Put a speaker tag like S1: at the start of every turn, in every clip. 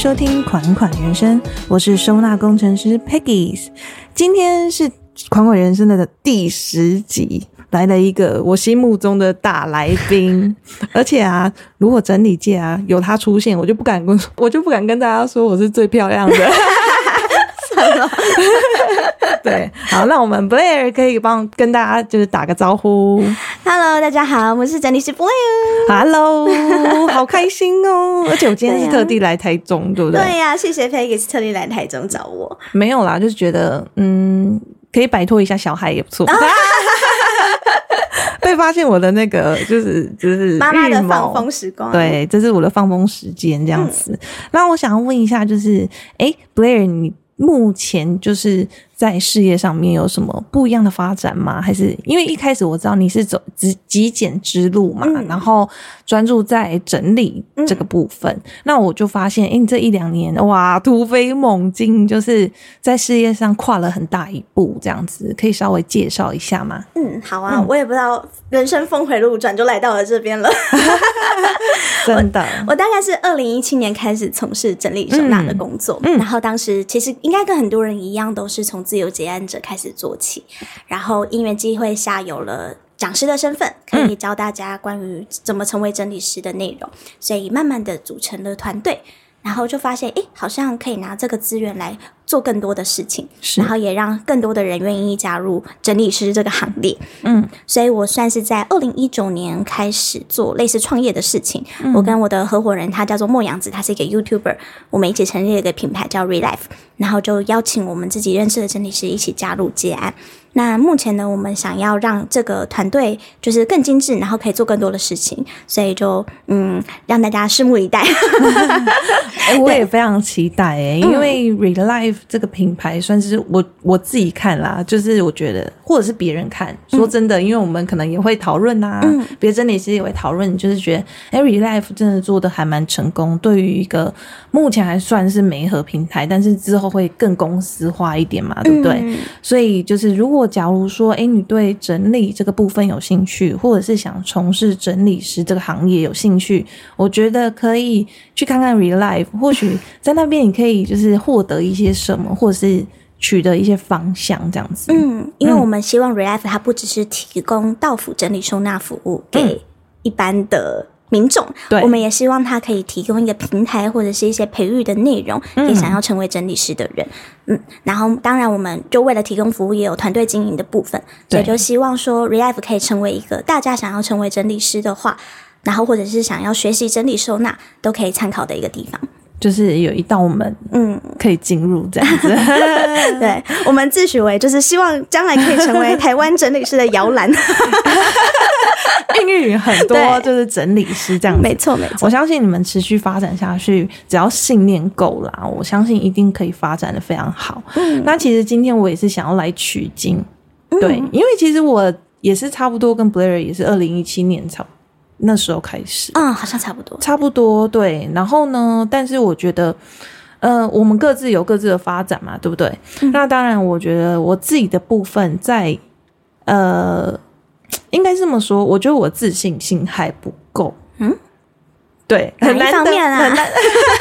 S1: 收听《款款人生》，我是收纳工程师 Peggy。今天是《款款人生》的第十集，来了一个我心目中的大来宾。而且啊，如果整理界啊有他出现，我就不敢跟，我就不敢跟大家说我是最漂亮的。对，好，那我们 Blair 可以帮跟大家就是打个招呼。
S2: Hello，大家好，我是整理师 Blair。
S1: Hello，好开心哦！而且我今天是特地来台中，对不对？
S2: 对呀、谢谢 Peggy 特地来台中找我。
S1: 没有啦，就是觉得嗯，可以摆脱一下小孩也不错。被发现我的那个就是就是
S2: 妈妈的放风时光，，
S1: 对，这是我的放风时间这样子。那我想要问一下，就是哎，Blair，你目前就是在事业上面有什么不一样的发展吗？还是因为一开始我知道你是走极极简之路嘛，
S2: 嗯。
S1: 然后专注在整理这个部分，那我就发现，哎，你这一两年哇，突飞猛进，就是在事业上跨了很大一步，这样子，可以稍微介绍一下吗？
S2: 嗯，好啊，我也不知道人生峰回路转就来到了这边了。
S1: 真的，
S2: 我大概是二零一七年开始从事整理收纳的工作，然后当时其实应该跟很多人一样，都是从自由结案者开始做起，然后因缘机会下有了。讲师的身份可以教大家关于怎么成为整理师的内容，所以慢慢的组成了团队，然后就发现，诶，好像可以拿这个资源来做更多的事情，
S1: 是
S2: 然后也让更多的人愿意加入整理师这个行列。
S1: 嗯，
S2: 所以我算是在二零一九年开始做类似创业的事情。
S1: 嗯
S2: 我跟我的合伙人，他叫做莫阳子，他是一个 YouTuber，我们一起成立了一个品牌叫 Relife，然后就邀请我们自己认识的整理师一起加入接案。那目前呢，我们想要让这个团队就是更精致，然后可以做更多的事情，所以就嗯，让大家拭目以待。
S1: 哎、我也非常期待哎、因为 Relife 这个品牌算是我我自己看啦，就是我觉得或者是别人看，说真的，因为我们可能也会讨论呐，别、整理师也会讨论，就是觉得哎、Relife 真的做的还蛮成功，对于一个目前还算是媒合平台，但是之后会更公司化一点嘛，对不对？
S2: 嗯
S1: 所以就是，如果假如说，哎，你对整理这个部分有兴趣，或者是想从事整理师这个行业有兴趣，我觉得可以去看看 Relife，或许在那边你可以就是获得一些什么，或者是取得一些方向这样子。
S2: 嗯，因为我们希望 Relife 它不只是提供到府整理收纳服务给一般的民众，
S1: 对
S2: 我们也希望它可以提供一个平台或者是一些培育的内容给想要成为整理师的人。嗯，然后当然我们就为了提供服务，也有团队经营的部分，所以就希望说 Relife 可以成为一个大家想要成为整理师的话。然后，或者是想要学习整理收纳，都可以参考的一个地方。
S1: 就是有一道门
S2: 嗯，
S1: 可以进入这样子。
S2: 对，我们自诩为就是希望将来可以成为台湾整理师的摇篮。
S1: 孕育很多就是整理师这样子。
S2: 没错，没错。
S1: 我相信你们持续发展下去，只要信念够啦，我相信一定可以发展的非常好。
S2: 嗯
S1: 那其实今天我也是想要来取经，对，因为其实我也是差不多跟 Blair 也是二零一七年差那时候开始，
S2: 嗯，好像差不多。
S1: 差不多对。然后呢，但是我觉得。呃，我们各自有各自的发展嘛，对不对？
S2: 嗯
S1: 那当然，我觉得我自己的部分在，呃，应该这么说，我觉得我自信心还不够。
S2: 嗯，
S1: 对，很难得
S2: 方面啊
S1: 很难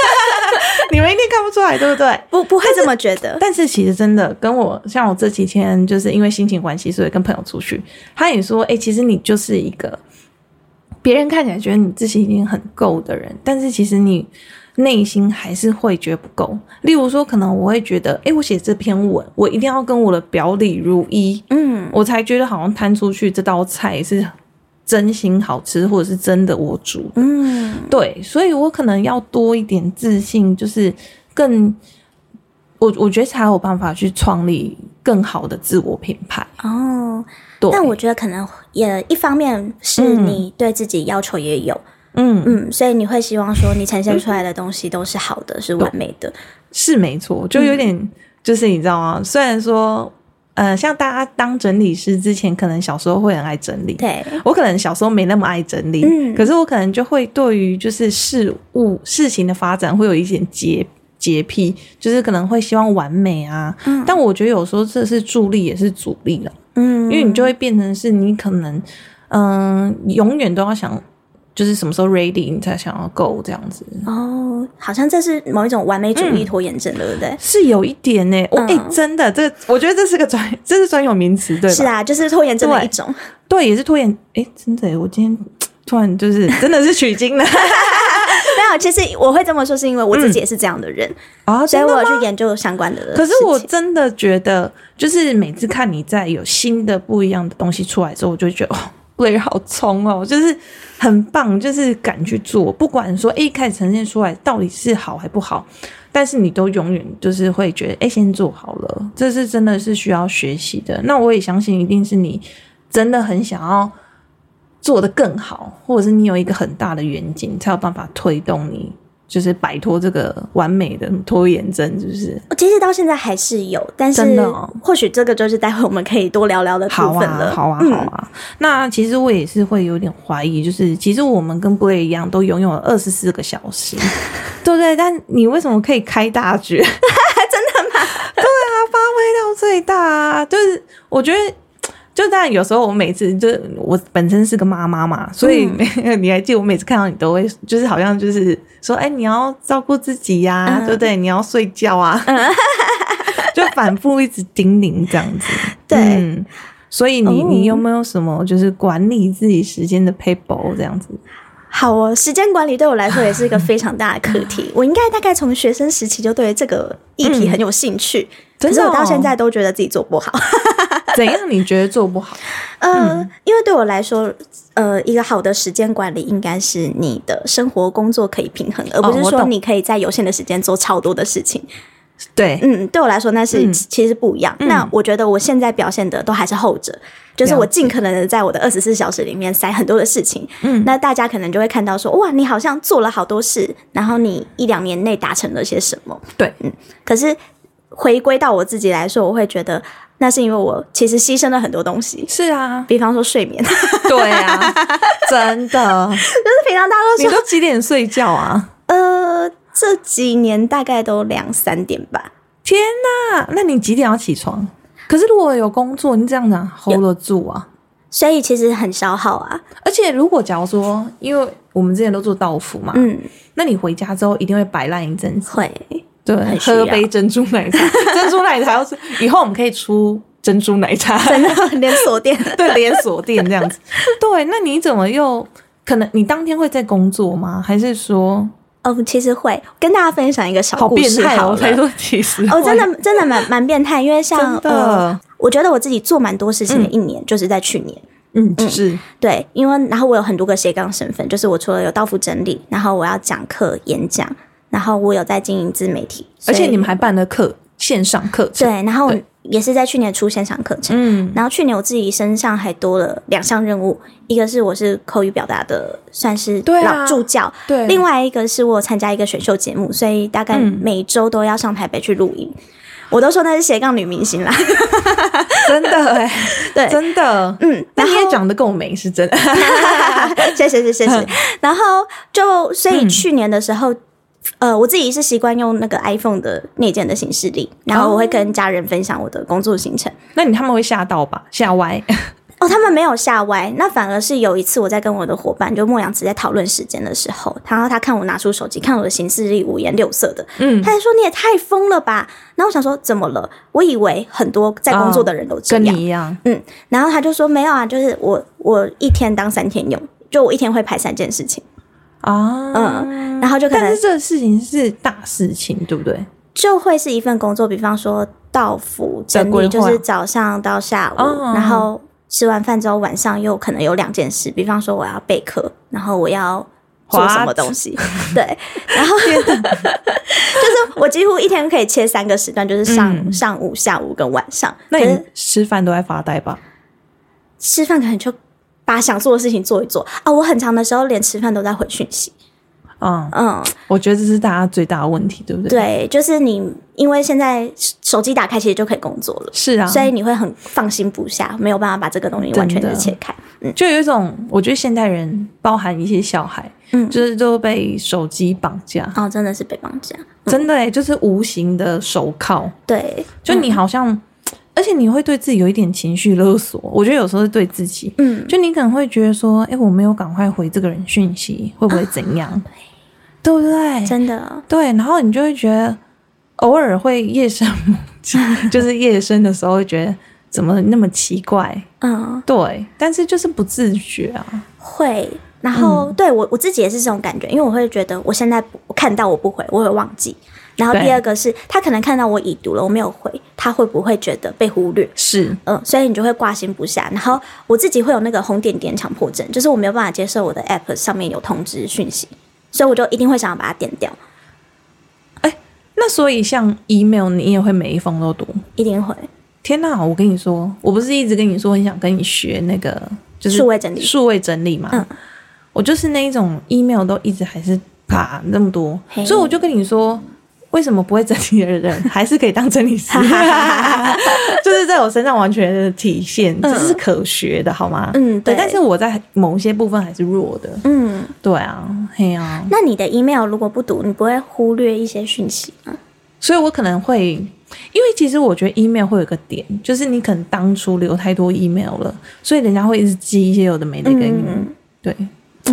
S1: 你们一定看不出来，对不对？
S2: 不不会这么觉得。
S1: 但是其实真的跟我像我这几天就是因为心情关系，所以跟朋友出去，他也说，哎、其实你就是一个别人看起来觉得你自信已经很够的人，但是其实你内心还是会觉得不够。例如说，可能我会觉得，哎、我写这篇文，我一定要跟我的表里如一，
S2: 嗯
S1: 我才觉得好像摊出去这道菜是真心好吃，或者是真的我煮的。
S2: 嗯
S1: 对，所以我可能要多一点自信，就是更我我觉得才有办法去创立更好的自我品牌。
S2: 哦，
S1: 对，
S2: 但我觉得可能也一方面是你对自己要求也有，
S1: 嗯。
S2: 嗯，所以你会希望说你呈现出来的东西都是好的，是完美的。
S1: 是没错，就有点、就是你知道吗？虽然说呃，像大家当整理师之前，可能小时候会很爱整理，
S2: 对，
S1: 我可能小时候没那么爱整理，
S2: 嗯。
S1: 可是我可能就会对于就是事物事情的发展会有一点洁洁癖，就是可能会希望完美啊。
S2: 嗯。
S1: 但我觉得有时候这是助力也是阻力了，
S2: 嗯，
S1: 因为你就会变成是你可能嗯、永远都要想。就是什么时候 ready 你才想要 go 这样子。
S2: 哦，好像这是某一种完美主义拖延症，对不对？
S1: 是有一点呢、我哎、
S2: 嗯
S1: 真的，这我觉得这是个专，这是专有名词，对吧？
S2: 是啊，就是拖延症的一种。
S1: 对，也是拖延。哎、真的耶，我今天突然就是真的是取经了
S2: 没有，其实我会这么说，是因为我自己也是这样的人，
S1: 啊！
S2: 所以我有去研究相关的。
S1: 可是我真的觉得，就是每次看你在有新的不一样的东西出来之后，我就觉得哦，布雷好冲哦，就是很棒，就是敢去做，不管说诶一开始呈现出来到底是好还不好，但是你都永远就是会觉得，哎，先做好了，这是真的是需要学习的。那我也相信，一定是你真的很想要做得更好，或者是你有一个很大的远景，才有办法推动你。就是摆脱这个完美的拖延症，是不是？
S2: 其实到现在还是有，但是
S1: 真的哦
S2: 或许这个就是待会我们可以多聊聊的
S1: 好
S2: 部分了。
S1: 啊，好啊，
S2: 嗯
S1: 好啊。那其实我也是会有点怀疑，就是其实我们跟 Blay 一样，都拥有了二十四个小时，对不对？但你为什么可以开大绝？真的吗？对啊，发挥到最大啊！就是我觉得。就当然，有时候我每次就我本身是个妈妈嘛，所以、你还记得我每次看到你都会，就是好像就是说，哎、你要照顾自己呀、
S2: 嗯
S1: 对不对？你要睡觉啊，就反复一直叮咛这样子。
S2: 对
S1: 嗯所以你、
S2: 哦
S1: 你有没有什么就是管理自己时间的 paper 这样子？
S2: 好哦，时间管理对我来说也是一个非常大的课题。我应该大概从学生时期就对这个议题很有兴趣，可是我到现在都觉得自己做不好。
S1: 怎样你觉得做不好？
S2: 呃，因为对我来说，呃，一个好的时间管理应该是你的生活工作可以平衡，而不是说你可以在有限的时间做超多的事情。
S1: 对，
S2: 嗯，对我来说那是、
S1: 嗯
S2: 其实不一样。那我觉得我现在表现的都还是后者，就是我尽可能的在我的二十四小时里面塞很多的事情。
S1: 嗯
S2: 那大家可能就会看到说，哇，你好像做了好多事，然后你一两年内达成了些什么。
S1: 对，嗯
S2: 可是回归到我自己来说，我会觉得那是因为我其实牺牲了很多东西。
S1: 是啊，
S2: 比方说睡眠，就 是
S1: 对啊，真的。
S2: 就是平常大家都说，
S1: 你都几点睡觉啊？
S2: 呃，这几年大概都两三点吧。
S1: 天哪，那你几点要起床？可是如果有工作，你这样子 hold 得住啊？
S2: 所以其实很消耗啊，
S1: 而且如果假如说，因为我们之前都做豆腐嘛，
S2: 嗯，
S1: 那你回家之后一定会摆烂一阵子，
S2: 会，
S1: 对，喝杯珍珠奶茶，珍珠奶茶要是以后我们可以出珍珠奶茶，
S2: 真的连锁店，
S1: 对连锁店这样子。对，那你怎么又可能你当天会在工作吗？还是说
S2: 哦，其实会跟大家分享一个小
S1: 好
S2: 故
S1: 变态哦？
S2: 事好了。
S1: 我才说其实
S2: 哦，真的真的蛮蛮变态，因为像呃，我觉得我自己做蛮多事情的一年，就是在去年。
S1: 嗯是
S2: 对，因为然后我有很多个斜杠身份，就是我除了有道服整理，然后我要讲课、演讲，然后我有在经营自媒体，
S1: 而且你们还办了课线上课程，
S2: 对，然后也是在去年出线上课程。
S1: 嗯。
S2: 然后去年我自己身上还多了两项任务，一个是我是口语表达的，算是老助教，
S1: 对，
S2: 另外一个是我有参加一个选秀节目，所以大概
S1: 嗯。
S2: 每周都要上台北去录音。我都说那是斜杠女明星啦，
S1: 真的哎，
S2: 对，
S1: 真的，
S2: 嗯，
S1: 那你也长得够美，是真的。
S2: 谢谢谢谢谢谢。然后就所以
S1: 嗯。
S2: 去年的时候，呃，我自己是习惯用那个 iPhone 的内建的形式力，然后我会跟家人分享我的工作行程。
S1: 那你他们会吓到吧？吓歪？
S2: 哦，他们没有吓歪，那反而是有一次我在跟我的伙伴就莫阳子在讨论时间的时候，然后他看我拿出手机，看我的行事历五颜六色的，
S1: 嗯，
S2: 他就说你也太疯了吧。然后我想说怎么了？我以为很多在工作的人都这
S1: 跟，你一样，
S2: 嗯，然后他就说没有啊，就是我我一天当三天用，就我一天会排三件事情，
S1: 啊，
S2: 嗯，然后就可能
S1: 但是这个事情是大事情，对不对？
S2: 就会是一份工作，比方说到府整理，就是早上到下午，
S1: 哦
S2: 然后吃完饭之后晚上又可能有两件事，比方说我要备课，然后我要做什么？东西，对，然后 就是我几乎一天可以切三个时段，就是上、
S1: 嗯
S2: 上午、下午跟晚上。
S1: 那你吃饭都在发呆吧？
S2: 吃饭可能就把想做的事情做一做啊。我很长的时候连吃饭都在回讯息，
S1: 嗯，
S2: 嗯，
S1: 我觉得这是大家最大的问题，对不对？，
S2: 对，就是你因为现在手机打开其实就可以工作了。
S1: 是啊，
S2: 所以你会很放心不下，没有办法把这个东西完全的切开。
S1: 嗯就有一种，我觉得现代人，包含一些小孩，
S2: 嗯
S1: 就是都被手机绑架，
S2: 哦，真的是被绑架。
S1: 真的哎，就是无形的手铐，
S2: 对，
S1: 就你好像，而而且你会对自己有一点情绪勒索。我觉得有时候是对自己，
S2: 嗯，
S1: 就你可能会觉得说，哎，我没有赶快回这个人讯息，会不会怎样？对不对？
S2: 真的，
S1: 对，然后你就会觉得，偶尔会夜深，就是夜深的时候，会觉得怎么那么奇怪？
S2: 嗯，
S1: 对，但是就是不自觉啊。
S2: 会。然后对我我自己也是这种感觉，因为我会觉得我现在我看到我不回，我会忘记。然后第二个是他可能看到我已读了，我没有回，他会不会觉得被忽略？
S1: 是，
S2: 嗯，所以你就会挂心不下。然后我自己会有那个红点点强迫症，就是我没有办法接受我的 app 上面有通知讯息，所以我就一定会想要把它点掉。
S1: 哎，那所以像 email 你也会每一封都读？
S2: 一定会。
S1: 天哪，我跟你说，我不是一直跟你说很想跟你学那个就是
S2: 数位整理，
S1: 数位整理嘛？嗯。我就是那一种 email 都一直还是啪那么多，所以我就跟你说，为什么不会整理的人还是可以当整理师？就是在我身上完全的体现，这是可学的，好吗？
S2: 嗯，对。
S1: 但是我在某些部分还是弱的。嗯，对啊，嘿啊。
S2: 那你的 email 如果不读，你不会忽略一些讯息吗？
S1: 所以我可能会，因为其实我觉得 email 会有个点，就是你可能当初留太多 email 了，所以人家会一直寄一些有的没的给你。对。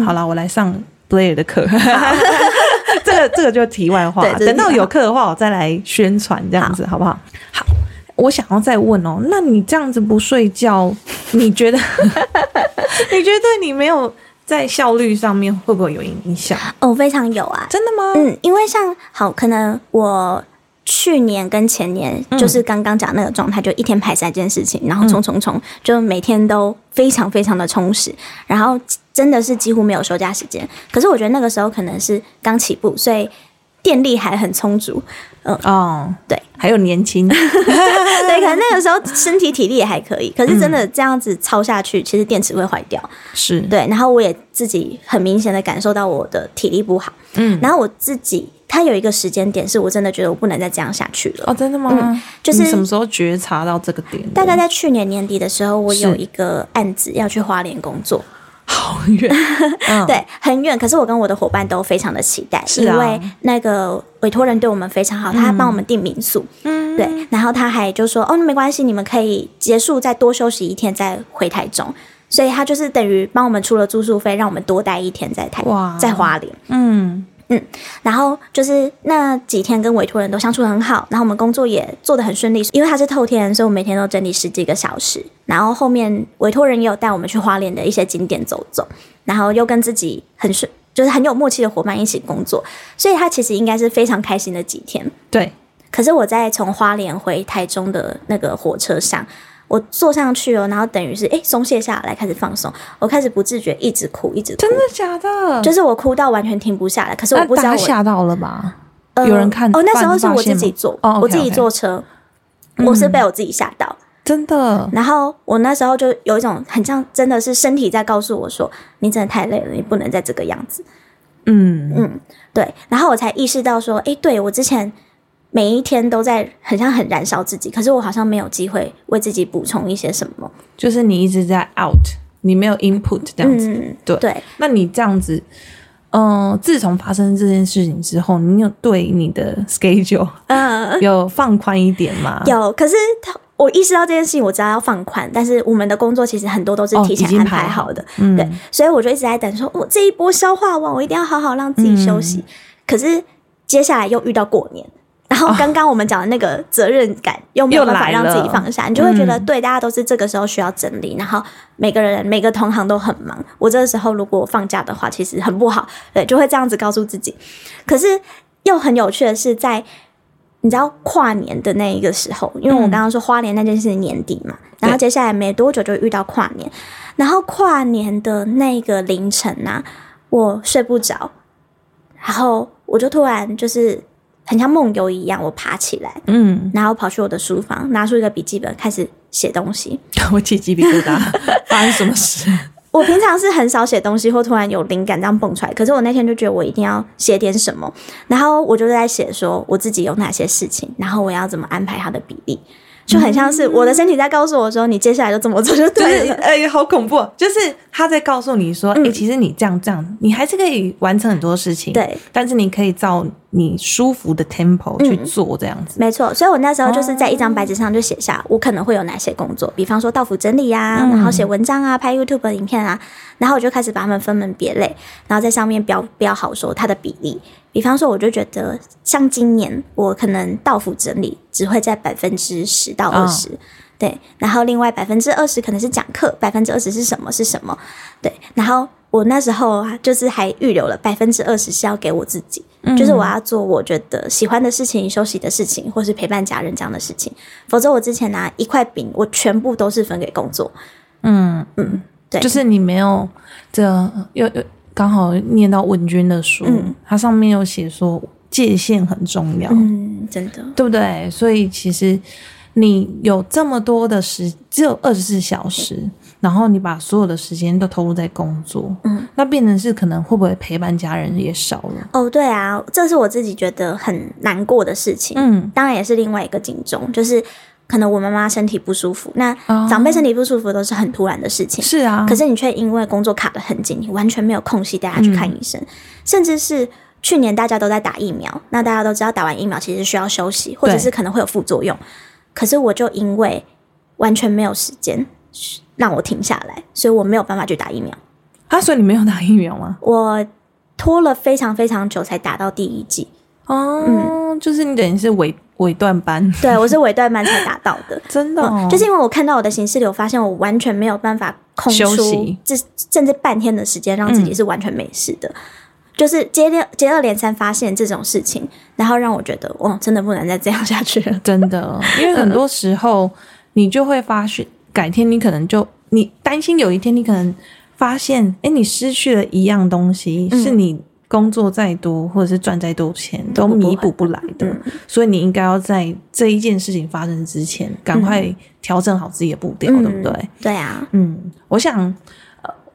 S1: 好了，我来上 Blair 的课。这个这个就题外话，等到有课的话，我再来宣传这样子，好不好？好，我想要再问哦，那你这样子不睡觉，你觉得 你觉得对你没有在效率上面会不会有影响？
S2: 哦，非常有啊，
S1: 真的吗？
S2: 嗯，因为像好，可能我。去年跟前年就是刚刚讲那个状态，就一天排三件事情，然后冲冲冲，就每天都非常非常的充实，然后真的是几乎没有休假时间。可是我觉得那个时候可能是刚起步，所以电力还很充足。嗯哦，对，
S1: 还有年轻，
S2: 对，可能那个时候身体体力也还可以。可是真的这样子操下去，其实电池会坏掉。
S1: 是
S2: 对，然后我也自己很明显的感受到我的体力不好。嗯，然后我自己。它有一个时间点，是我真的觉得我不能再这样下去了。哦，
S1: 真的吗？嗯，
S2: 就是
S1: 什么时候觉察到这个点？
S2: 大概在去年年底的时候，我有一个案子要去花莲工作，
S1: 好远，
S2: 对，很远。可是我跟我的伙伴都非常的期待，因为那个委托人对我们非常好，他还帮我们订民宿，嗯，对。然后他还就说：“哦，没关系，你们可以结束再多休息一天，再回台中。”所以他就是等于帮我们出了住宿费，让我们多待一天在台，在花莲，嗯。嗯，然后就是那几天跟委托人都相处很好，然后我们工作也做得很顺利，因为他是透天，所以我每天都整理十几个小时。然后后面委托人也有带我们去花莲的一些景点走走，然后又跟自己很顺，就是很有默契的伙伴一起工作，所以他其实应该是非常开心的几天。
S1: 对，
S2: 可是我在从花莲回台中的那个火车上。我坐上去哦，然后等于是哎松懈下来，开始放松。我开始不自觉一直哭，一直哭。
S1: 真的假的？
S2: 就是我哭到完全停不下来。可是我不知道我
S1: 吓到了吧？呃有人看
S2: 哦，那时候是我自己坐，我自己坐车，我是被我自己吓到，
S1: 真的。
S2: 然后我那时候就有一种很像，真的是身体在告诉我说：“你真的太累了，你不能再这个样子。”嗯嗯，对。然后我才意识到说：“哎，对我之前。”每一天都在很像很燃烧自己，可是我好像没有机会为自己补充一些什么。
S1: 就是你一直在 out，你没有 input 这样子。对
S2: 对，
S1: 那你这样子，嗯，自从发生这件事情之后，你有对你的 schedule 嗯有放宽一点吗？
S2: 有，可是他我意识到这件事情，我知道要放宽，但是我们的工作其实很多都是提前安排好的，对，所以我就一直在等，说我这一波消化完，我一定要好好让自己休息。可是接下来又遇到过年。然后刚刚我们讲的那个责任感又没有办法让自己放下，你就会觉得对大家都是这个时候需要整理，然后每个人每个同行都很忙。我这个时候如果放假的话，其实很不好，对，就会这样子告诉自己。可是又很有趣的是，在你知道跨年的那一个时候，因为我刚刚说花莲那件事年底嘛，然后接下来没多久就遇到跨年，然后跨年的那个凌晨呐，我睡不着，然后我就突然就是。很像梦游一样，我爬起来，嗯，然后跑去我的书房，拿出一个笔记本，开始写东西。
S1: 我起鸡皮疙瘩，发生什么事？
S2: 我平常是很少写东西，或突然有灵感这样蹦出来。可是我那天就觉得我一定要写点什么，然后我就在写说我自己有哪些事情，然后我要怎么安排它的比例。就很像是我的身体在告诉我说，你接下来就这么做就对了。
S1: 哎，好恐怖！就是他在告诉你说，哎，其实你这样这样，你还是可以完成很多事情。
S2: 对，
S1: 但是你可以照你舒服的 tempo 去做这样子。
S2: 没错，所以我那时候就是在一张白纸上就写下我可能会有哪些工作，比方说到府整理呀，然后写文章啊，拍 YouTube 影片啊，然后我就开始把它们分门别类，然后在上面标标好说它的比例。比方说，我就觉得像今年我可能到府整理只会在百分之十到二十，对，然后另外百分之二十可能是讲课，百分之二十是什么是什么，对，然后我那时候啊，就是还预留了百分之二十是要给我自己，就是我要做我觉得喜欢的事情、休息的事情，或是陪伴家人这样的事情，否则我之前拿一块饼，我全部都是分给工作，
S1: 嗯嗯，对，就是你没有这有有。刚好念到文君的书，它上面有写说界限很重要，
S2: 嗯，真的，
S1: 对不对？所以其实你有这么多的时，只有二十四小时，然后你把所有的时间都投入在工作，嗯，那变成是可能会不会陪伴家人也少了？
S2: 哦，对啊，这是我自己觉得很难过的事情，嗯，当然也是另外一个警钟，就是。可能我妈妈身体不舒服，那长辈身体不舒服都是很突然的事情。
S1: 是啊，
S2: 可是你却因为工作卡得很紧，你完全没有空隙带他去看医生。甚至是去年大家都在打疫苗，那大家都知道打完疫苗其实需要休息，或者是可能会有副作用。可是我就因为完全没有时间让我停下来，所以我没有办法去打疫苗。
S1: 啊，所以你没有打疫苗吗？
S2: 我拖了非常非常久才打到第一剂。
S1: 哦，嗯，就是你等于是尾尾段班，
S2: 对我是尾段班才达到的，
S1: 真的，
S2: 就是因为我看到我的行事流，发现我完全没有办法空出这甚至半天的时间让自己是完全没事的，就是接连接二连三发现这种事情，然后让我觉得哇，真的不能再这样下去了，
S1: 真的，因为很多时候你就会发现，改天你可能就你担心有一天你可能发现，哎，你失去了一样东西，是你。工作再多，或者是赚再多钱，都弥补不来的。所以你应该要在这一件事情发生之前，赶快调整好自己的步调，对不对？
S2: 对啊，
S1: 嗯，我想。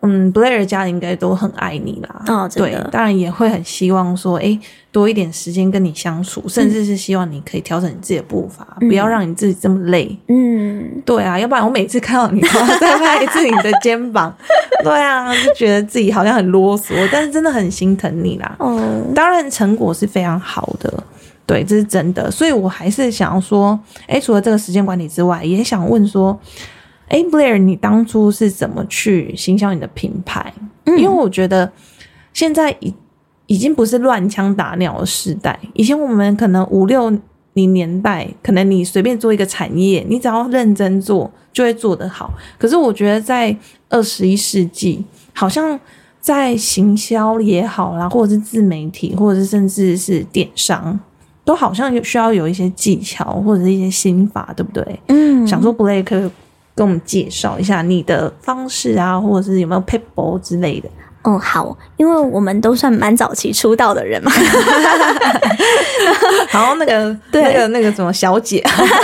S1: 嗯，Blair 家应该都很爱你啦。
S2: 哦，
S1: 对，当然也会很希望说，哎，多一点时间跟你相处，甚至是希望你可以调整你自己的步伐，不要让你自己这么累。嗯，对啊，要不然我每次看到你，再拍一次你的肩膀，对啊，就觉得自己好像很啰嗦，但是真的很心疼你啦。哦，当然成果是非常好的，对，这是真的。所以我还是想要说，哎，除了这个时间管理之外，也想问说。哎，Blair，你当初是怎么去行销你的品牌？因为我觉得现在已已经不是乱枪打鸟的时代。以前我们可能五六零年代，可能你随便做一个产业，你只要认真做，就会做得好。可是我觉得在二十一世纪，好像在行销也好啦，或者是自媒体，或者是甚至是电商，都好像需要有一些技巧或者是一些心法，对不对？嗯，想说 Blair。跟我们介绍一下你的方式啊，或者是有没有 people 之类的。
S2: 哦，好，因为我们都算蛮早期出道的人嘛。
S1: 好，那个那个那个什么小姐，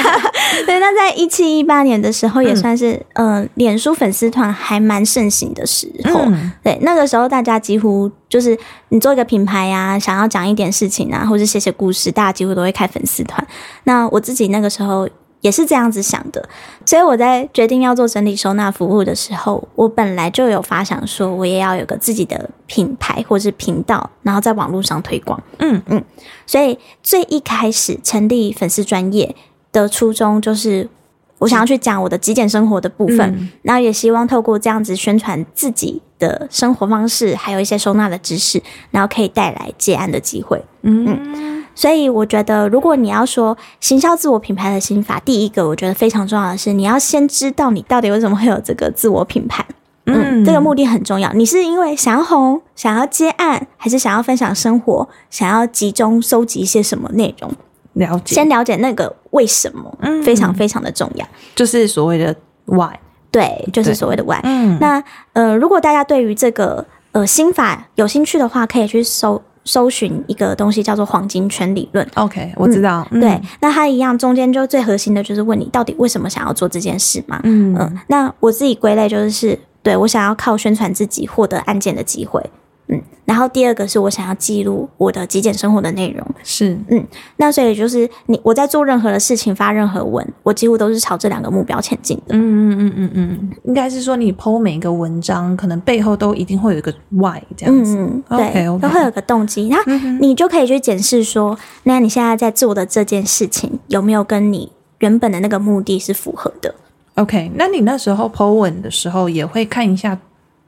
S2: 对，那在一七一八年的时候，也算是嗯，脸书粉丝团还蛮盛行的时候。对，那个时候大家几乎就是你做一个品牌呀，想要讲一点事情啊，或者写写故事，大家几乎都会开粉丝团。那我自己那个时候。也是这样子想的，所以我在决定要做整理收纳服务的时候，我本来就有发想说，我也要有个自己的品牌或是频道，然后在网络上推广。嗯嗯，所以最一开始成立粉丝专业的初衷，就是我想要去讲我的极简生活的部分，然后也希望透过这样子宣传自己的生活方式，还有一些收纳的知识，然后可以带来接案的机会。嗯嗯。所以我觉得，如果你要说行销自我品牌的心法，第一个我觉得非常重要的是，你要先知道你到底为什么会有这个自我品牌。嗯，这个目的很重要。你是因为想要红、想要接案，还是想要分享生活、想要集中收集一些什么内容？
S1: 了解，
S2: 先了解那个为什么，嗯非常非常的重要。
S1: 就是所谓的 why，
S2: 对，就是所谓的 why。嗯，那呃，如果大家对于这个呃心法有兴趣的话，可以去搜。搜寻一个东西叫做黄金圈理论。
S1: OK，我知道。
S2: 对，那它一样，中间就最核心的就是问你到底为什么想要做这件事嘛？嗯嗯。那我自己归类就是，对我想要靠宣传自己获得案件的机会。嗯，然后第二个是我想要记录我的极简生活的内容，
S1: 是，
S2: 嗯，那所以就是你我在做任何的事情发任何文，我几乎都是朝这两个目标前进的。
S1: 嗯嗯嗯嗯嗯，应该是说你 PO 每一个文章，可能背后都一定会有一个 why 这样子，OK
S2: 都会有个动机，那你就可以去检视说，那你现在在做的这件事情有没有跟你原本的那个目的是符合的
S1: ？OK，那你那时候 Po 文的时候也会看一下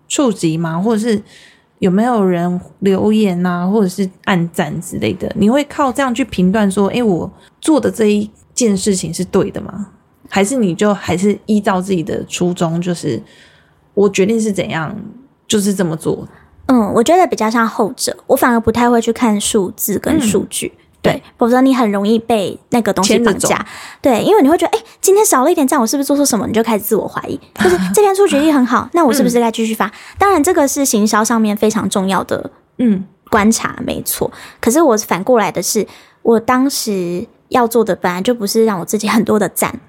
S1: 触及吗？或者是有没有人留言啊，或者是按赞之类的？你会靠这样去评断说，诶，我做的这一件事情是对的吗？还是你就还是依照自己的初衷，就是我决定是怎样，就是这么做？
S2: 嗯，我觉得比较像后者，我反而不太会去看数字跟数据。对
S1: 对，
S2: 否则你很容易被那个东西绑架。对，因为你会觉得，哎、今天少了一点赞，我是不是做错什么？你就开始自我怀疑，就是这篇出局率很好，那我是不是该继续发？当然，这个是行销上面非常重要的
S1: 嗯
S2: 观察，没错。可是我反过来的是，我当时要做的本来就不是让我自己很多的赞，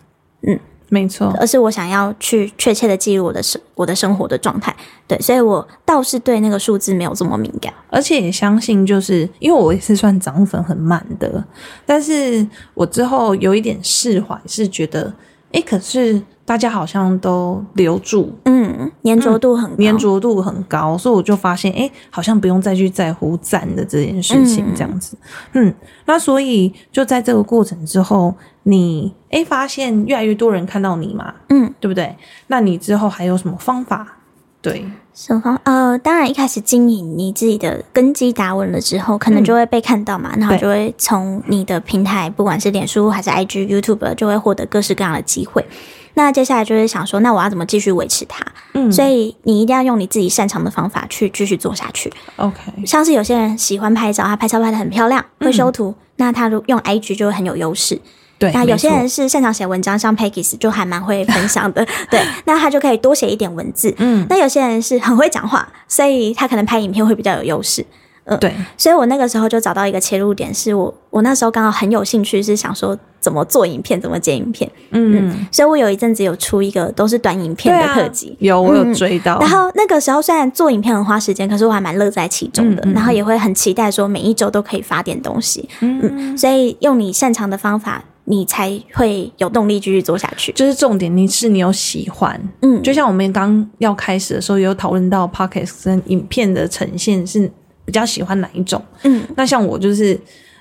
S1: 没错，
S2: 而是我想要去确切的记录我的生我的生活的状态。对，所以我倒是对那个数字没有这么敏感。
S1: 而且也相信，就是因为我也是算涨粉很慢的，但是我之后有一点释怀，是觉得，诶，可是大家好像都留住，
S2: 嗯，粘着度很高。
S1: 粘着度很高，所以我就发现，哎，好像不用再去在乎赞的这件事情，
S2: 嗯
S1: 这样子，嗯，那所以就在这个过程之后，你哎发现越来越多人看到你嘛，
S2: 嗯，
S1: 对不对？那你之后还有什么方法？对，
S2: 什么方？呃，当然一开始经营你自己的根基打稳了之后，可能就会被看到嘛，然后就会从你的平台，不管是脸书还是 IG、YouTube，就会获得各式各样的机会。那接下来就是想说，那我要怎么继续维持它？
S1: 嗯，
S2: 所以你一定要用你自己擅长的方法去继续做下去。
S1: OK，
S2: 像是有些人喜欢拍照，他拍照拍的很漂亮，会修图，那他如用 IG 就会很有优势。
S1: 对，
S2: 那有些人是擅长写文章，像 Peggy 就还蛮会分享的，对，那他就可以多写一点文字。
S1: 嗯，
S2: 那有些人是很会讲话，所以他可能拍影片会比较有优势。
S1: 嗯对，
S2: 所以我那个时候就找到一个切入点，是我我那时候刚好很有兴趣，是想说怎么做影片，怎么剪影片。
S1: 嗯，
S2: 所以我有一阵子有出一个都是短影片的特辑。
S1: 有我有
S2: 嗯
S1: 追到，
S2: 然后那个时候虽然做影片很花时间，可是我还蛮乐在其中的，然后也会很期待说每一周都可以发点东西。
S1: 嗯，
S2: 所以用你擅长的方法，你才会有动力继续做下去。
S1: 就是重点，你是你有喜欢，
S2: 嗯，
S1: 就像我们刚要开始的时候，有讨论到 podcast 跟影片的呈现是比较喜欢哪一种。
S2: 嗯，
S1: 那像我就是，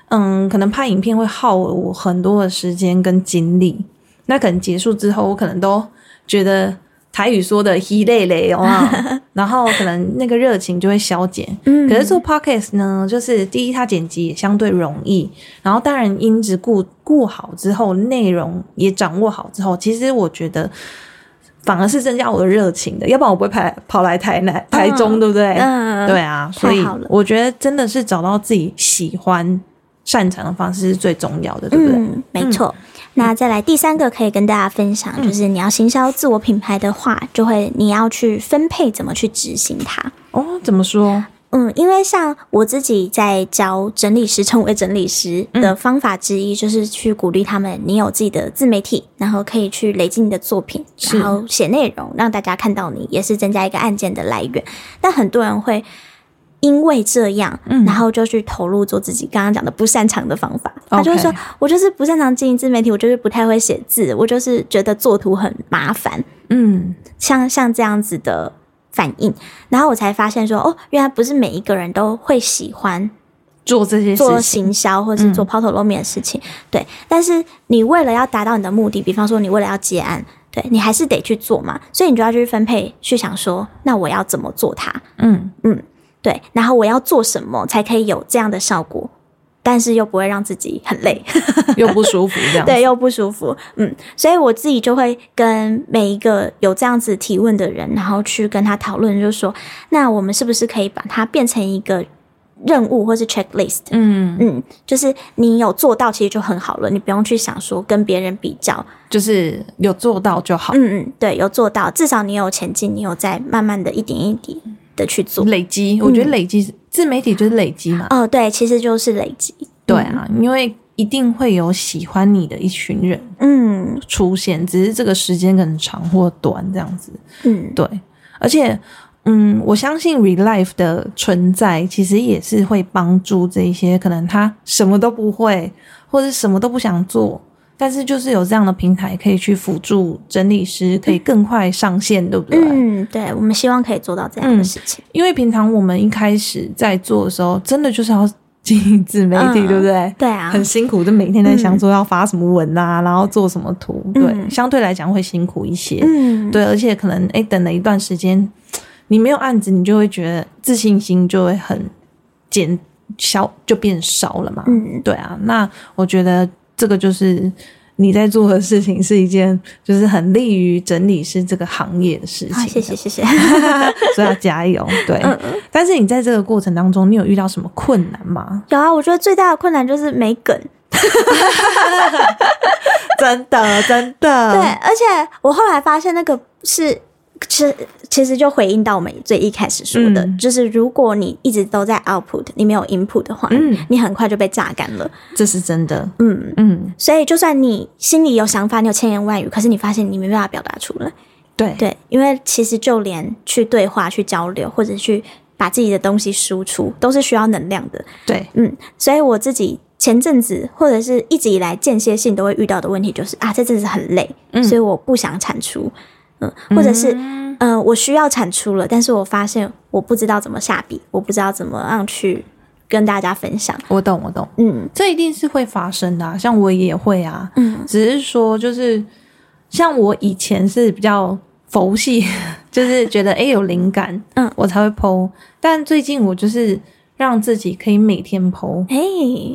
S1: 嗯，可能拍影片会耗我很多的时间跟精力，那可能结束之后，我可能都觉得台语说的 he 累累哦，然后可能那个热情就会消减。
S2: 嗯。
S1: 可是做 podcast 呢，就是第一，它剪辑也相对容易，然后当然音质顾顾好之后，内容也掌握好之后，其实我觉得反而是增加我的热情的，要不然我不会跑跑来台南、台中，对不对？
S2: 嗯，
S1: 对啊，所以我觉得真的是找到自己喜欢、擅长的方式是最重要的，对不对？
S2: 嗯，没错。那再来第三个可以跟大家分享，
S1: 嗯
S2: 就是你要行销自我品牌的话，就会你要去分配怎么去执行它。
S1: 哦，怎么说？
S2: 嗯，因为像我自己在教整理师成为整理师的方法之一，就是去鼓励他们，你有自己的自媒体，然后可以去累积你的作品，然后写内容，让大家看到你，也是增加一个案件的来源。但很多人会因为这样，
S1: 嗯。
S2: 然后就去投入做自己刚刚讲的不擅长的方法。他就会说：“我就是不擅长经营自媒体，我就是不太会写字，我就是觉得做图很麻烦。”
S1: 嗯，
S2: 像像这样子的反应，然后我才发现说，哦，原来不是每一个人都会喜欢
S1: 做这些
S2: 做
S1: 事情，
S2: 行销或是做抛头露面的事情，对。但是你为了要达到你的目的，比方说你为了要结案，对你还是得去做嘛，所以你就要去分配，去想说，那我要怎么做它，
S1: 嗯。
S2: 嗯，对，然后我要做什么才可以有这样的效果。但是又不会让自己很累，
S1: 又不舒服这样子。
S2: 对，又不舒服，嗯，所以我自己就会跟每一个有这样子提问的人，然后去跟他讨论，就是说，那我们是不是可以把它变成一个任务或是 checklist？
S1: 嗯，
S2: 嗯，就是你有做到，其实就很好了，你不用去想说跟别人比较，
S1: 就是有做到就好，
S2: 嗯嗯，对，有做到，至少你有前进，你有在慢慢的一点一滴的去做。
S1: 累积。我觉得累积自媒体就是累积嘛，
S2: 哦，对，其实就是累积，
S1: 对啊，因为一定会有喜欢你的一群人
S2: 嗯
S1: 出现，只是这个时间可能长或短这样子。
S2: 嗯
S1: 对，而且，嗯，我相信 Relife 的存在，其实也是会帮助这一些可能他什么都不会，或者什么都不想做，但是就是有这样的平台可以去辅助整理师，可以更快上线，对不对？
S2: 嗯，对，我们希望可以做到这样的事情。
S1: 因为平常我们一开始在做的时候，真的就是要经营自媒体，对不对？
S2: 对啊，
S1: 很辛苦，就每天在想说要发什么文啊，然后做什么图，对，相对来讲会辛苦一些。嗯，对，而且可能哎，等了一段时间。你没有案子，你就会觉得自信心就会很减小，就变少了嘛。嗯，对啊。那我觉得这个就是你在做的事情，是一件就是很利于整理师这个行业的事情。
S2: 谢谢谢谢，
S1: 所以要加油。对，但是你在这个过程当中，你有遇到什么困难吗？
S2: 有啊，我觉得最大的困难就是没梗。
S1: 真的真的。
S2: 对，而且我后来发现那个是。其实，其实就回应到我们最一开始说的，就是如果你一直都在 output，你没有 input 的话，嗯，你很快就被榨干了。
S1: 这是真的。
S2: 嗯嗯。所以，就算你心里有想法，你有千言万语，可是你发现你没办法表达出来。
S1: 对
S2: 对，因为其实就连去对话、去交流，或者去把自己的东西输出，都是需要能量的。
S1: 对，
S2: 嗯。所以我自己前阵子或者是一直以来间歇性都会遇到的问题，就是啊，这阵子很累，所以我不想产出。嗯，或者是，嗯，我需要产出了，但是我发现我不知道怎么下笔，我不知道怎么样去跟大家分享。
S1: 我懂，我懂，嗯，这一定是会发生的，像我也会啊，嗯，只是说就是像我以前是比较佛系，就是觉得哎有灵感，嗯，我才会剖，但最近我就是让自己可以每天剖，
S2: 哎，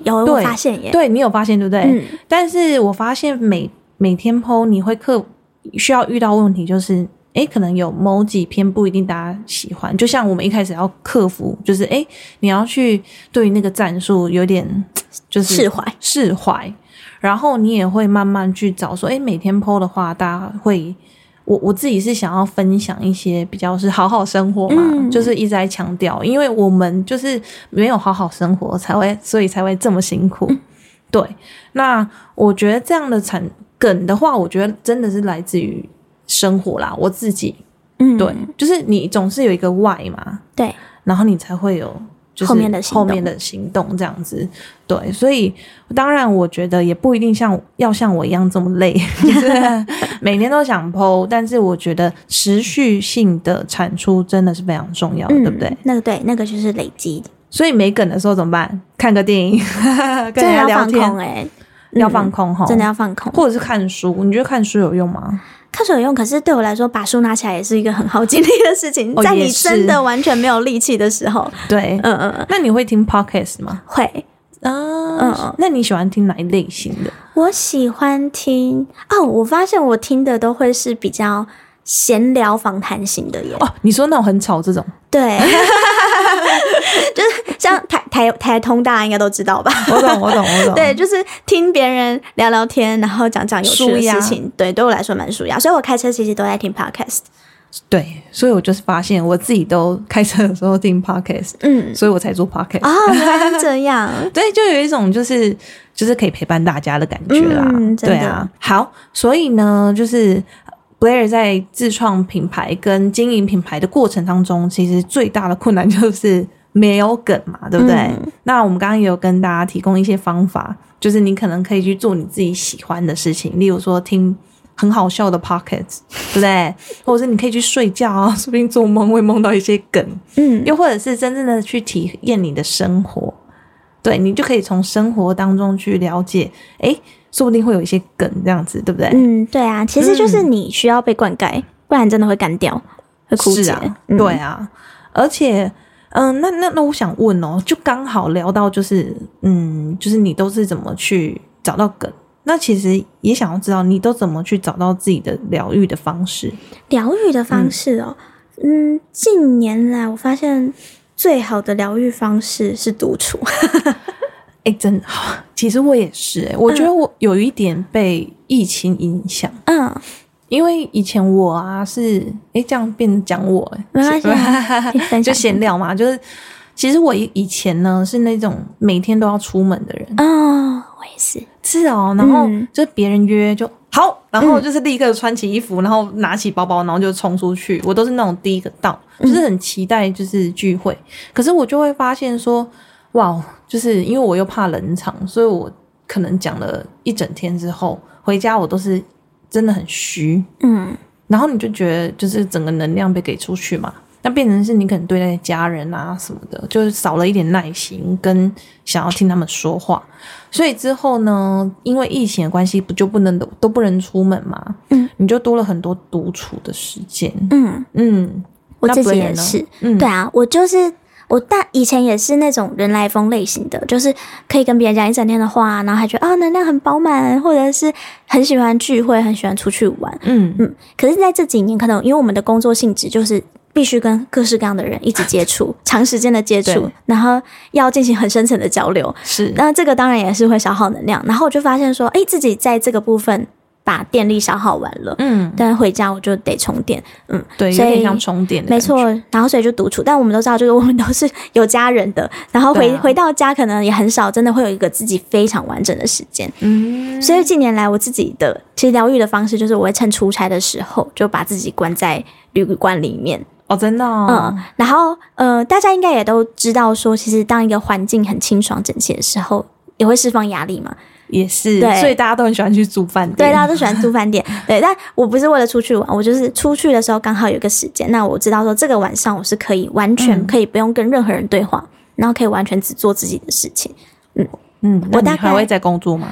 S2: 有发现耶？
S1: 对你有发现对不对？嗯，但是我发现每每天剖你会克。需要遇到问题就是，哎，可能有某几篇不一定大家喜欢。就像我们一开始要克服，就是哎，你要去对那个战术有点 就是
S2: 释怀，
S1: 释怀。然后你也会慢慢去找说，哎，每天 PO 的话，大家会我我自己是想要分享一些比较是好好生活嘛，就是一直在强调，因为我们就是没有好好生活才会，所以才会这么辛苦。对，那我觉得这样的产。梗的话，我觉得真的是来自于生活啦。我自己，嗯，对，就是你总是有一个 why 嘛，
S2: 对，
S1: 然后你才会有就是
S2: 后面的
S1: 后面的行动这样子。对，所以当然我觉得也不一定像要像我一样这么累，每天都想剖，但是我觉得持续性的产出真的是非常重要，对不对？
S2: 那个对，那个就是累积。
S1: 所以没梗的时候怎么办？看个电影，跟人家聊天，
S2: 哎。
S1: 要放空哈，
S2: 真的要放空，
S1: 或者是看书。你觉得看书有用吗？
S2: 看书有用，可是对我来说，把书拿起来也是一个很耗精力的事情。在你真的完全没有力气的时候，
S1: 对，嗯嗯。那你会听 podcast 吗？
S2: 会
S1: 啊，嗯。那你喜欢听哪一类型的？
S2: 我喜欢听哦，我发现我听的都会是比较闲聊访谈型的耶。
S1: 哦，你说那种很吵这种？
S2: 对。就是像台台台通，大家应该都知道吧？
S1: 我懂，我懂，我懂。
S2: 对，就是听别人聊聊天，然后讲讲有趣的事情。对，对我来说蛮舒压。所以我开车其实都在听 podcast。
S1: 对，所以我就是发现我自己都开车的时候听 podcast。嗯，所以我才做 podcast。
S2: 哦，这样。
S1: 对，就有一种就是就是可以陪伴大家的感觉啦。对啊。好，所以呢，就是 Blair 在自创品牌跟经营品牌的过程当中，其实最大的困难就是。没有梗嘛，对不对？那我们刚刚也有跟大家提供一些方法，就是你可能可以去做你自己喜欢的事情，例如说听很好笑的 pockets，对不对？或者是你可以去睡觉啊，说不定做梦会梦到一些梗，嗯，又或者是真正的去体验你的生活，对你就可以从生活当中去了解，哎，说不定会有一些梗这样子，对不对？
S2: 嗯，对啊，其实就是你需要被灌溉，不然真的会干掉，会枯竭。
S1: 对啊，而且。嗯，那那那我想问哦，就刚好聊到就是，嗯，就是你都是怎么去找到梗？那其实也想要知道你都怎么去找到自己的疗愈的方式。
S2: 疗愈的方式哦，嗯，近年来我发现最好的疗愈方式是独处。
S1: 哎，真的，其实我也是，哎，我觉得我有一点被疫情影响。嗯。因为以前我啊是哎这样变讲我
S2: 哎，
S1: 就闲聊嘛，就是其实我以以前呢是那种每天都要出门的人。
S2: 啊，我也是。
S1: 是哦，然后就是别人约就好，然后就是立刻穿起衣服，然后拿起包包，然后就冲出去。我都是那种第一个到，就是很期待就是聚会。可是我就会发现说，哇，就是因为我又怕冷场，所以我可能讲了一整天之后回家，我都是真的很虚。嗯，然后你就觉得就是整个能量被给出去嘛。那变成是你可能对待家人啊什么的，就是少了一点耐心，跟想要听他们说话。所以之后呢，因为疫情的关系，不就不能都都不能出门嘛？嗯，你就多了很多独处的时间。嗯
S2: 嗯，我自己也是。嗯，对啊，我就是我大以前也是那种人来疯类型的，就是可以跟别人讲一整天的话，然后还觉得啊能量很饱满，或者是很喜欢聚会，很喜欢出去玩。嗯嗯，可是在这几年，可能因为我们的工作性质就是。必须跟各式各样的人一直接触，长时间的接触，然后要进行很深层的交流。
S1: 是，
S2: 那这个当然也是会消耗能量。然后我就发现说，哎，自己在这个部分把电力消耗完了，嗯，但回家我就得充电，
S1: 嗯，对，有点像充电，
S2: 没错。然后所以就独处，但我们都知道，就是我们都是有家人的，然后回回到家可能也很少，真的会有一个自己非常完整的时间。嗯，所以近年来我自己的其实疗愈的方式，就是我会趁出差的时候就把自己关在旅馆里面。
S1: 哦，真的，嗯，
S2: 然后呃，大家应该也都知道，说其实当一个环境很清爽整洁的时候，也会释放压力嘛，
S1: 也是，对，所以大家都很喜欢去住饭店，
S2: 对，大家都喜欢住饭店，对，但我不是为了出去玩，我就是出去的时候刚好有个时间，那我知道说这个晚上我是可以完全可以不用跟任何人对话，然后可以完全只做自己的事情，
S1: 嗯。嗯，我大概还会在工作吗？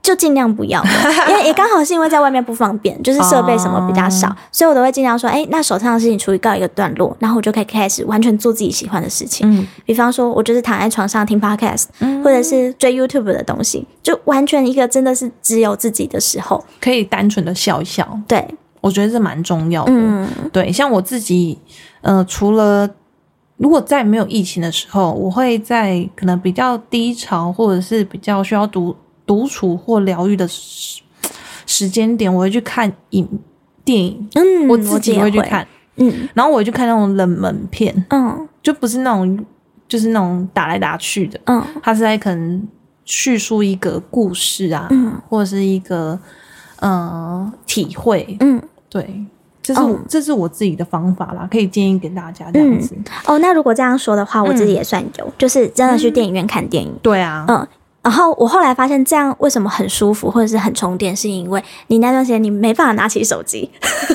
S2: 就尽量不要，因为也刚好是因为在外面不方便，就是设备什么比较少，所以我都会尽量说，哎，那手上的事情处于告一个段落，然后我就可以开始完全做自己喜欢的事情。嗯，比方说，我就是躺在床上听 podcast，或者是追 YouTube 的东西，就完全一个真的是只有自己的时候，
S1: 可以单纯的笑一笑。
S2: 对，
S1: 我觉得这蛮重要的。嗯，对，像我自己，呃，除了如果在没有疫情的时候，我会在可能比较低潮或者是比较需要读。独处或疗愈的时时间点，我会去看影电影，嗯，我自己会去看，嗯，然后我会去看那种冷门片，嗯，就不是那种就是那种打来打去的，嗯，他是在可能叙述一个故事啊，嗯，或者是一个呃体会，嗯，对，这是这是我自己的方法啦，可以建议给大家这样子。
S2: 哦，那如果这样说的话，我自己也算有，就是真的去电影院看电影，
S1: 对啊，嗯。
S2: 然后我后来发现，这样为什么很舒服，或者是很充电，是因为你那段时间你没办法拿起手机。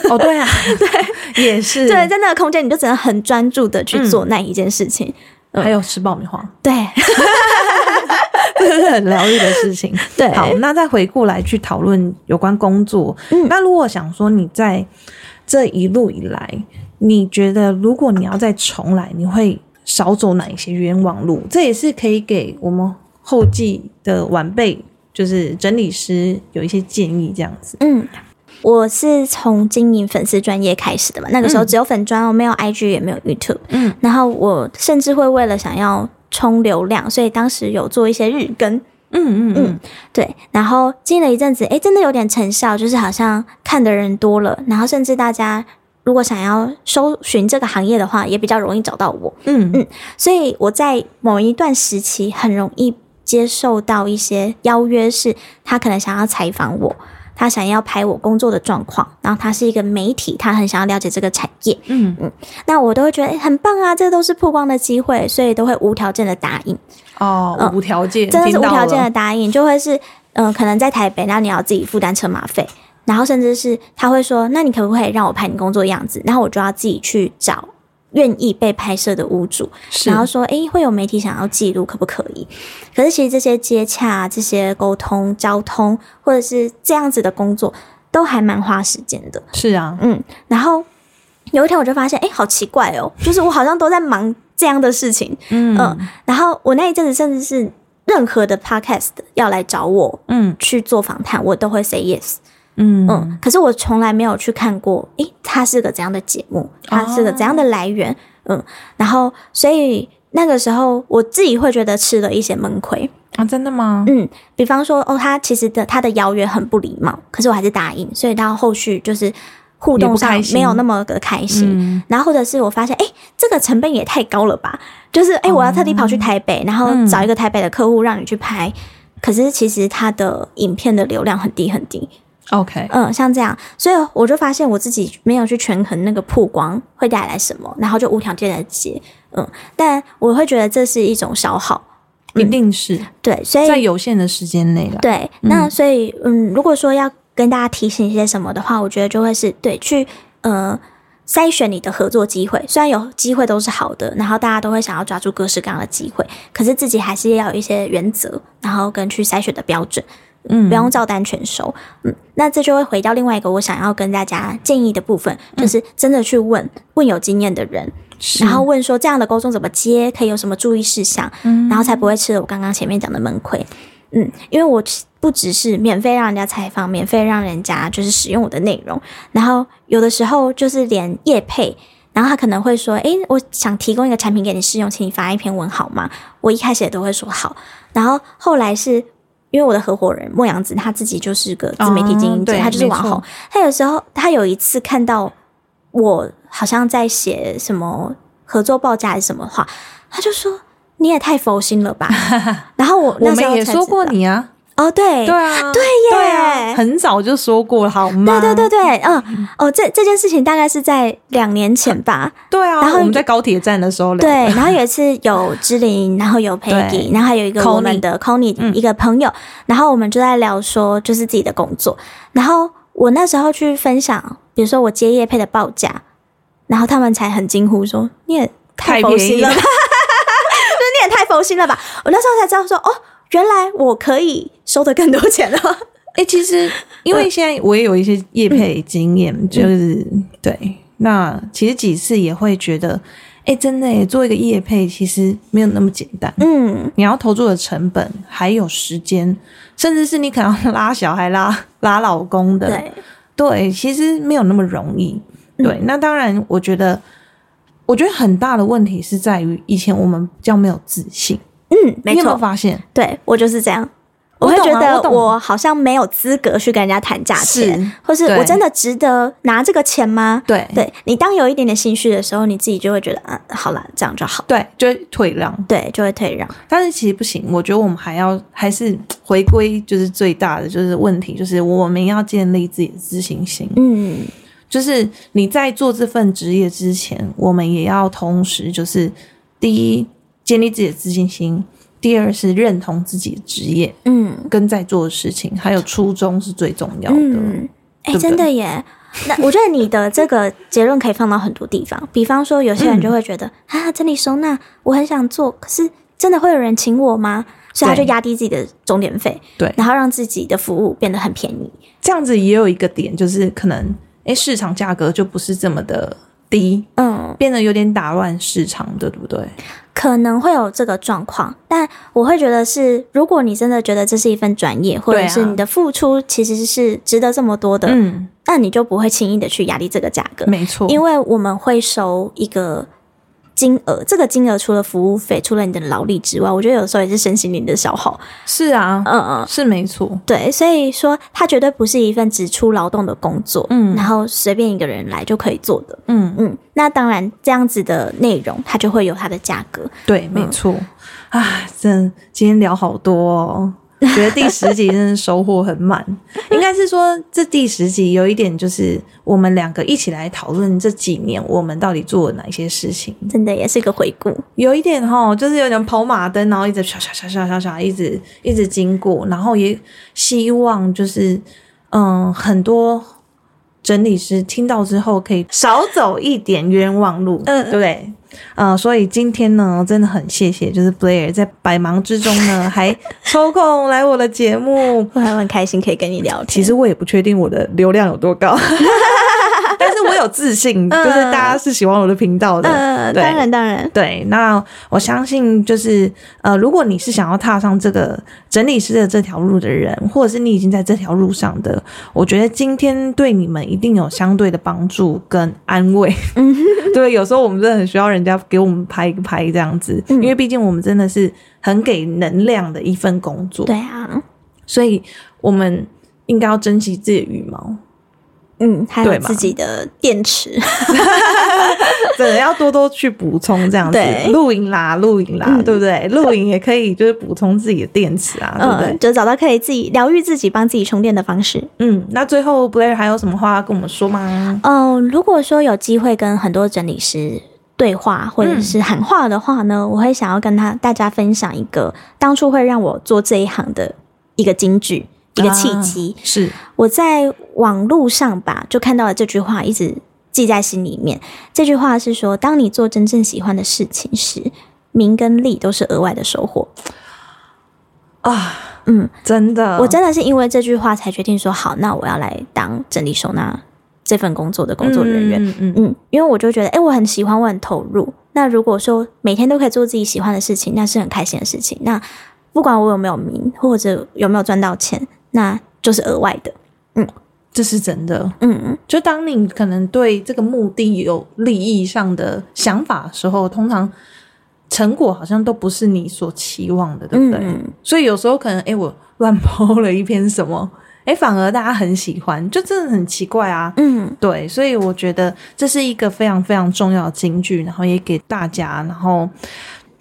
S1: 哦，对啊，
S2: 对，
S1: 也是。
S2: 对，在那个空间，你就只能很专注的去做那一件事情。
S1: 还有吃爆米花。
S2: 对，
S1: 这是很疗愈的事情。
S2: 对，
S1: 好，那再回过来去讨论有关工作。嗯，那如果想说你在这一路以来，你觉得如果你要再重来，你会少走哪一些冤枉路？这也是可以给我们。后继的晚辈就是整理师有一些建议，这样子。嗯，
S2: 我是从经营粉丝专业开始的嘛，那个时候只有粉专，哦没有 IG 也没有 YouTube。嗯，然后我甚至会为了想要冲流量，所以当时有做一些日更。嗯嗯嗯，对。然后经营了一阵子，哎，真的有点成效，就是好像看的人多了，然后甚至大家如果想要搜寻这个行业的话，也比较容易找到我。嗯嗯，所以我在某一段时期很容易。接受到一些邀约，是他可能想要采访我，他想要拍我工作的状况，然后他是一个媒体，他很想要了解这个产业，嗯。嗯，那我都会觉得很棒啊，这都是曝光的机会，所以都会无条件的答应。
S1: 哦，无条件，
S2: 真的是无条件的答应，就会是嗯，可能在台北，那你要自己负担车马费，然后甚至是他会说，那你可不可以让我拍你工作样子，然后我就要自己去找。愿意被拍摄的屋主，然后说：“诶，会有媒体想要记录，可不可以？”可是其实这些接洽、这些沟通、交通，或者是这样子的工作，都还蛮花时间的。
S1: 是啊，
S2: 嗯。然后有一天我就发现，哎，好奇怪哦，就是我好像都在忙这样的事情。嗯。然后我那一阵子，甚至是任何的 podcast 要来找我，嗯，去做访谈，我都会 say yes。嗯嗯，可是我从来没有去看过，诶，它是个怎样的节目？它是个怎样的来源？嗯，然后所以那个时候我自己会觉得吃了一些闷亏
S1: 啊，真的吗？
S2: 嗯，比方说哦，他其实的他的邀约很不礼貌，可是我还是答应，所以到后续就是互动上没有那么的开心。然后或者是我发现，哎，这个成本也太高了吧？就是哎，我要特地跑去台北，然后找一个台北的客户让你去拍，可是其实他的影片的流量很低很低。
S1: OK，
S2: 嗯，像这样，所以我就发现我自己没有去权衡那个曝光会带来什么，然后就无条件的接，嗯，但我会觉得这是一种消耗，
S1: 一定是
S2: 对，所以
S1: 在有限的时间内了。
S2: 对，那所以嗯，如果说要跟大家提醒一些什么的话，我觉得就会是对去呃筛选你的合作机会，虽然有机会都是好的，然后大家都会想要抓住各式各样的机会，可是自己还是要有一些原则，然后跟去筛选的标准。
S1: 嗯
S2: 不用照单全收。嗯，那这就会回到另外一个我想要跟大家建议的部分，就是真的去问问有经验的人，然后问说这样的沟通怎么接，可以有什么注意事项，然后才不会吃了我刚刚前面讲的闷亏。嗯，因为我不只是免费让人家采访，免费让人家就是使用我的内容，然后有的时候就是连业配。然后他可能会说：“诶，我想提供一个产品给你试用，请你发一篇文好吗？”我一开始也都会说好，然后后来是因为我的合伙人莫阳子他自己就是个自媒体经营者，
S1: 哦
S2: 他就是网红。他有时候他有一次看到我好像在写什么合作报价还是什么话，他就说：“你也太佛心了吧。” 然后我
S1: 我们也说过你啊，
S2: 哦，对
S1: 对啊，
S2: 对耶。
S1: 对啊，很早就说过了，好吗？
S2: 对对对对，嗯哦，这这件事情大概是在两年前吧。
S1: 对啊，
S2: 然后
S1: 我们在高铁站的时候
S2: 对，然后有一次有芝玲，然后有 Peggy，然后还有一个我们的 Connie、一个朋友，然后我们就在聊说就是自己的工作，然后我那时候去分享，比如说我接业配的报价，然后他们才很惊呼说你也太佛心了吧，就是你也太佛心了吧，我那时候才知道说哦，原来我可以收的更多钱了。
S1: 哎、其实因为现在我也有一些业配经验，就是对，那其实几次也会觉得，哎、真的耶，做一个业配其实没有那么简单。
S2: 嗯，
S1: 你要投入的成本，还有时间，甚至是你可能拉小孩、拉拉老公的，
S2: 对，
S1: 对，其实没有那么容易。对，那当然，我觉得，我觉得很大的问题是在于以前我们比较没有自信，
S2: 嗯，没
S1: 你有没有
S2: 错，
S1: 发现？
S2: 对我就是这样。
S1: 我
S2: 会觉得
S1: 我
S2: 好像没有资格去跟人家谈价钱
S1: 是，
S2: 或是我真的值得拿这个钱吗？
S1: 对
S2: 对你当有一点点心虚的时候，你自己就会觉得，嗯，好了，这样就好，
S1: 对，就会退让。
S2: 对，就会退让。
S1: 但是其实不行，我觉得我们还要还是回归，就是最大的就是问题，就是我们要建立自己的自信心。
S2: 嗯，
S1: 就是你在做这份职业之前，我们也要同时就是第一建立自己的自信心，第二是认同自己的职业
S2: 嗯
S1: 跟在做的事情，还有初衷是最重要的。
S2: 嗯，哎、真的耶。那我觉得你的这个结论可以放到很多地方，比方说，有些人就会觉得、啊，整理收纳我很想做，可是真的会有人请我吗？所以他就压低自己的钟点费，
S1: 对
S2: 然后让自己的服务变得很便宜。
S1: 这样子也有一个点，就是可能诶市场价格就不是这么的低，
S2: 嗯，
S1: 变得有点打乱市场的，对不对？
S2: 可能会有这个状况，但我会觉得是，如果你真的觉得这是一份专业，或者是你的付出其实是值得这么多的，
S1: 嗯，
S2: 那你就不会轻易的去压低这个价格，
S1: 没错，
S2: 因为我们会收一个金额，这个金额除了服务费，除了你的劳力之外，我觉得有时候也是身心灵的消耗。
S1: 是啊，
S2: 嗯嗯，
S1: 是没错，
S2: 对，所以说它绝对不是一份只出劳动的工作，
S1: 嗯
S2: 然后随便一个人来就可以做的。
S1: 嗯，
S2: 嗯，那当然这样子的内容，它就会有它的价格。
S1: 对，没错。啊，真的今天聊好多哦。觉得第十集真的收获很满，应该是说这第十集有一点就是我们两个一起来讨论这几年我们到底做了哪些事情，
S2: 真的也是一个回顾。
S1: 有一点哈，就是有点跑马灯，然后一直唰唰唰唰唰唰一直一直经过，然后也希望就是嗯很多整理师听到之后可以少走一点冤枉路，
S2: 嗯
S1: 对不对？呃，所以今天呢，真的很谢谢，就是 Blair 在百忙之中呢，还抽空来我的节目。
S2: 我还很开心可以跟你聊天。
S1: 其实我也不确定我的流量有多高，有自信，就是大家是喜欢我的频道的。
S2: 呃，
S1: 对
S2: 当然当然，
S1: 对，那我相信就是呃，如果你是想要踏上这个整理师的这条路的人，或者是你已经在这条路上的，我觉得今天对你们一定有相对的帮助跟安慰。
S2: 嗯
S1: 对，有时候我们真的很需要人家给我们拍一拍这样子，
S2: 嗯
S1: 因为毕竟我们真的是很给能量的一份工作，
S2: 对啊，
S1: 所以我们应该要珍惜自己的羽毛。
S2: 嗯，还有自己的电池。
S1: 真的要多多去补充这样子
S2: 对，
S1: 露营啦，露营啦，对不对？露营也可以就是补充自己的电池啊，对不对
S2: 嗯，？就找到可以自己疗愈自己、帮自己充电的方式。
S1: 嗯，那最后 Blair 还有什么话要跟我们说吗？
S2: 嗯，如果说有机会跟很多整理师对话或者是喊话的话呢，我会想要跟他大家分享一个当初会让我做这一行的一个金句、一个契机。
S1: 啊是
S2: 我在网络上吧，就看到了这句话，一直记在心里面。这句话是说，当你做真正喜欢的事情时，名跟利都是额外的收获。
S1: 啊，
S2: 嗯，
S1: 真的，
S2: 我真的是因为这句话才决定说，好，那我要来当整理收纳这份工作的工作人员。
S1: 嗯嗯
S2: 嗯，因为我就觉得，哎、我很喜欢，我很投入。那如果说每天都可以做自己喜欢的事情，那是很开心的事情。那不管我有没有名，或者有没有赚到钱，那就是额外的。
S1: 这是真的。
S2: 嗯，
S1: 就当你可能对这个目的有利益上的想法的时候，通常成果好像都不是你所期望的，对不对？
S2: 嗯
S1: 所以有时候可能，哎，我乱抛了一篇什么，哎，反而大家很喜欢，就真的很奇怪啊。
S2: 嗯，
S1: 对，所以我觉得这是一个非常非常重要的金句，然后也给大家，然后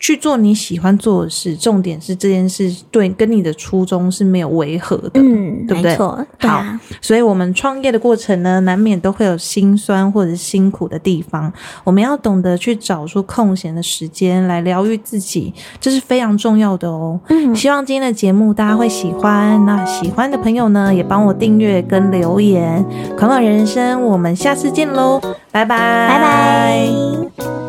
S1: 去做你喜欢做的事。重点是这件事对跟你的初衷是没有违和的。
S2: 嗯，
S1: 对不对
S2: 没错，好啊，
S1: 所以，我们创业的过程呢，难免都会有辛酸或者是辛苦的地方。我们要懂得去找出空闲的时间来疗愈自己，这是非常重要的哦。
S2: 嗯，
S1: 希望今天的节目大家会喜欢。那喜欢的朋友呢，也帮我订阅跟留言。款款人生，我们下次见喽，拜拜，
S2: 拜拜。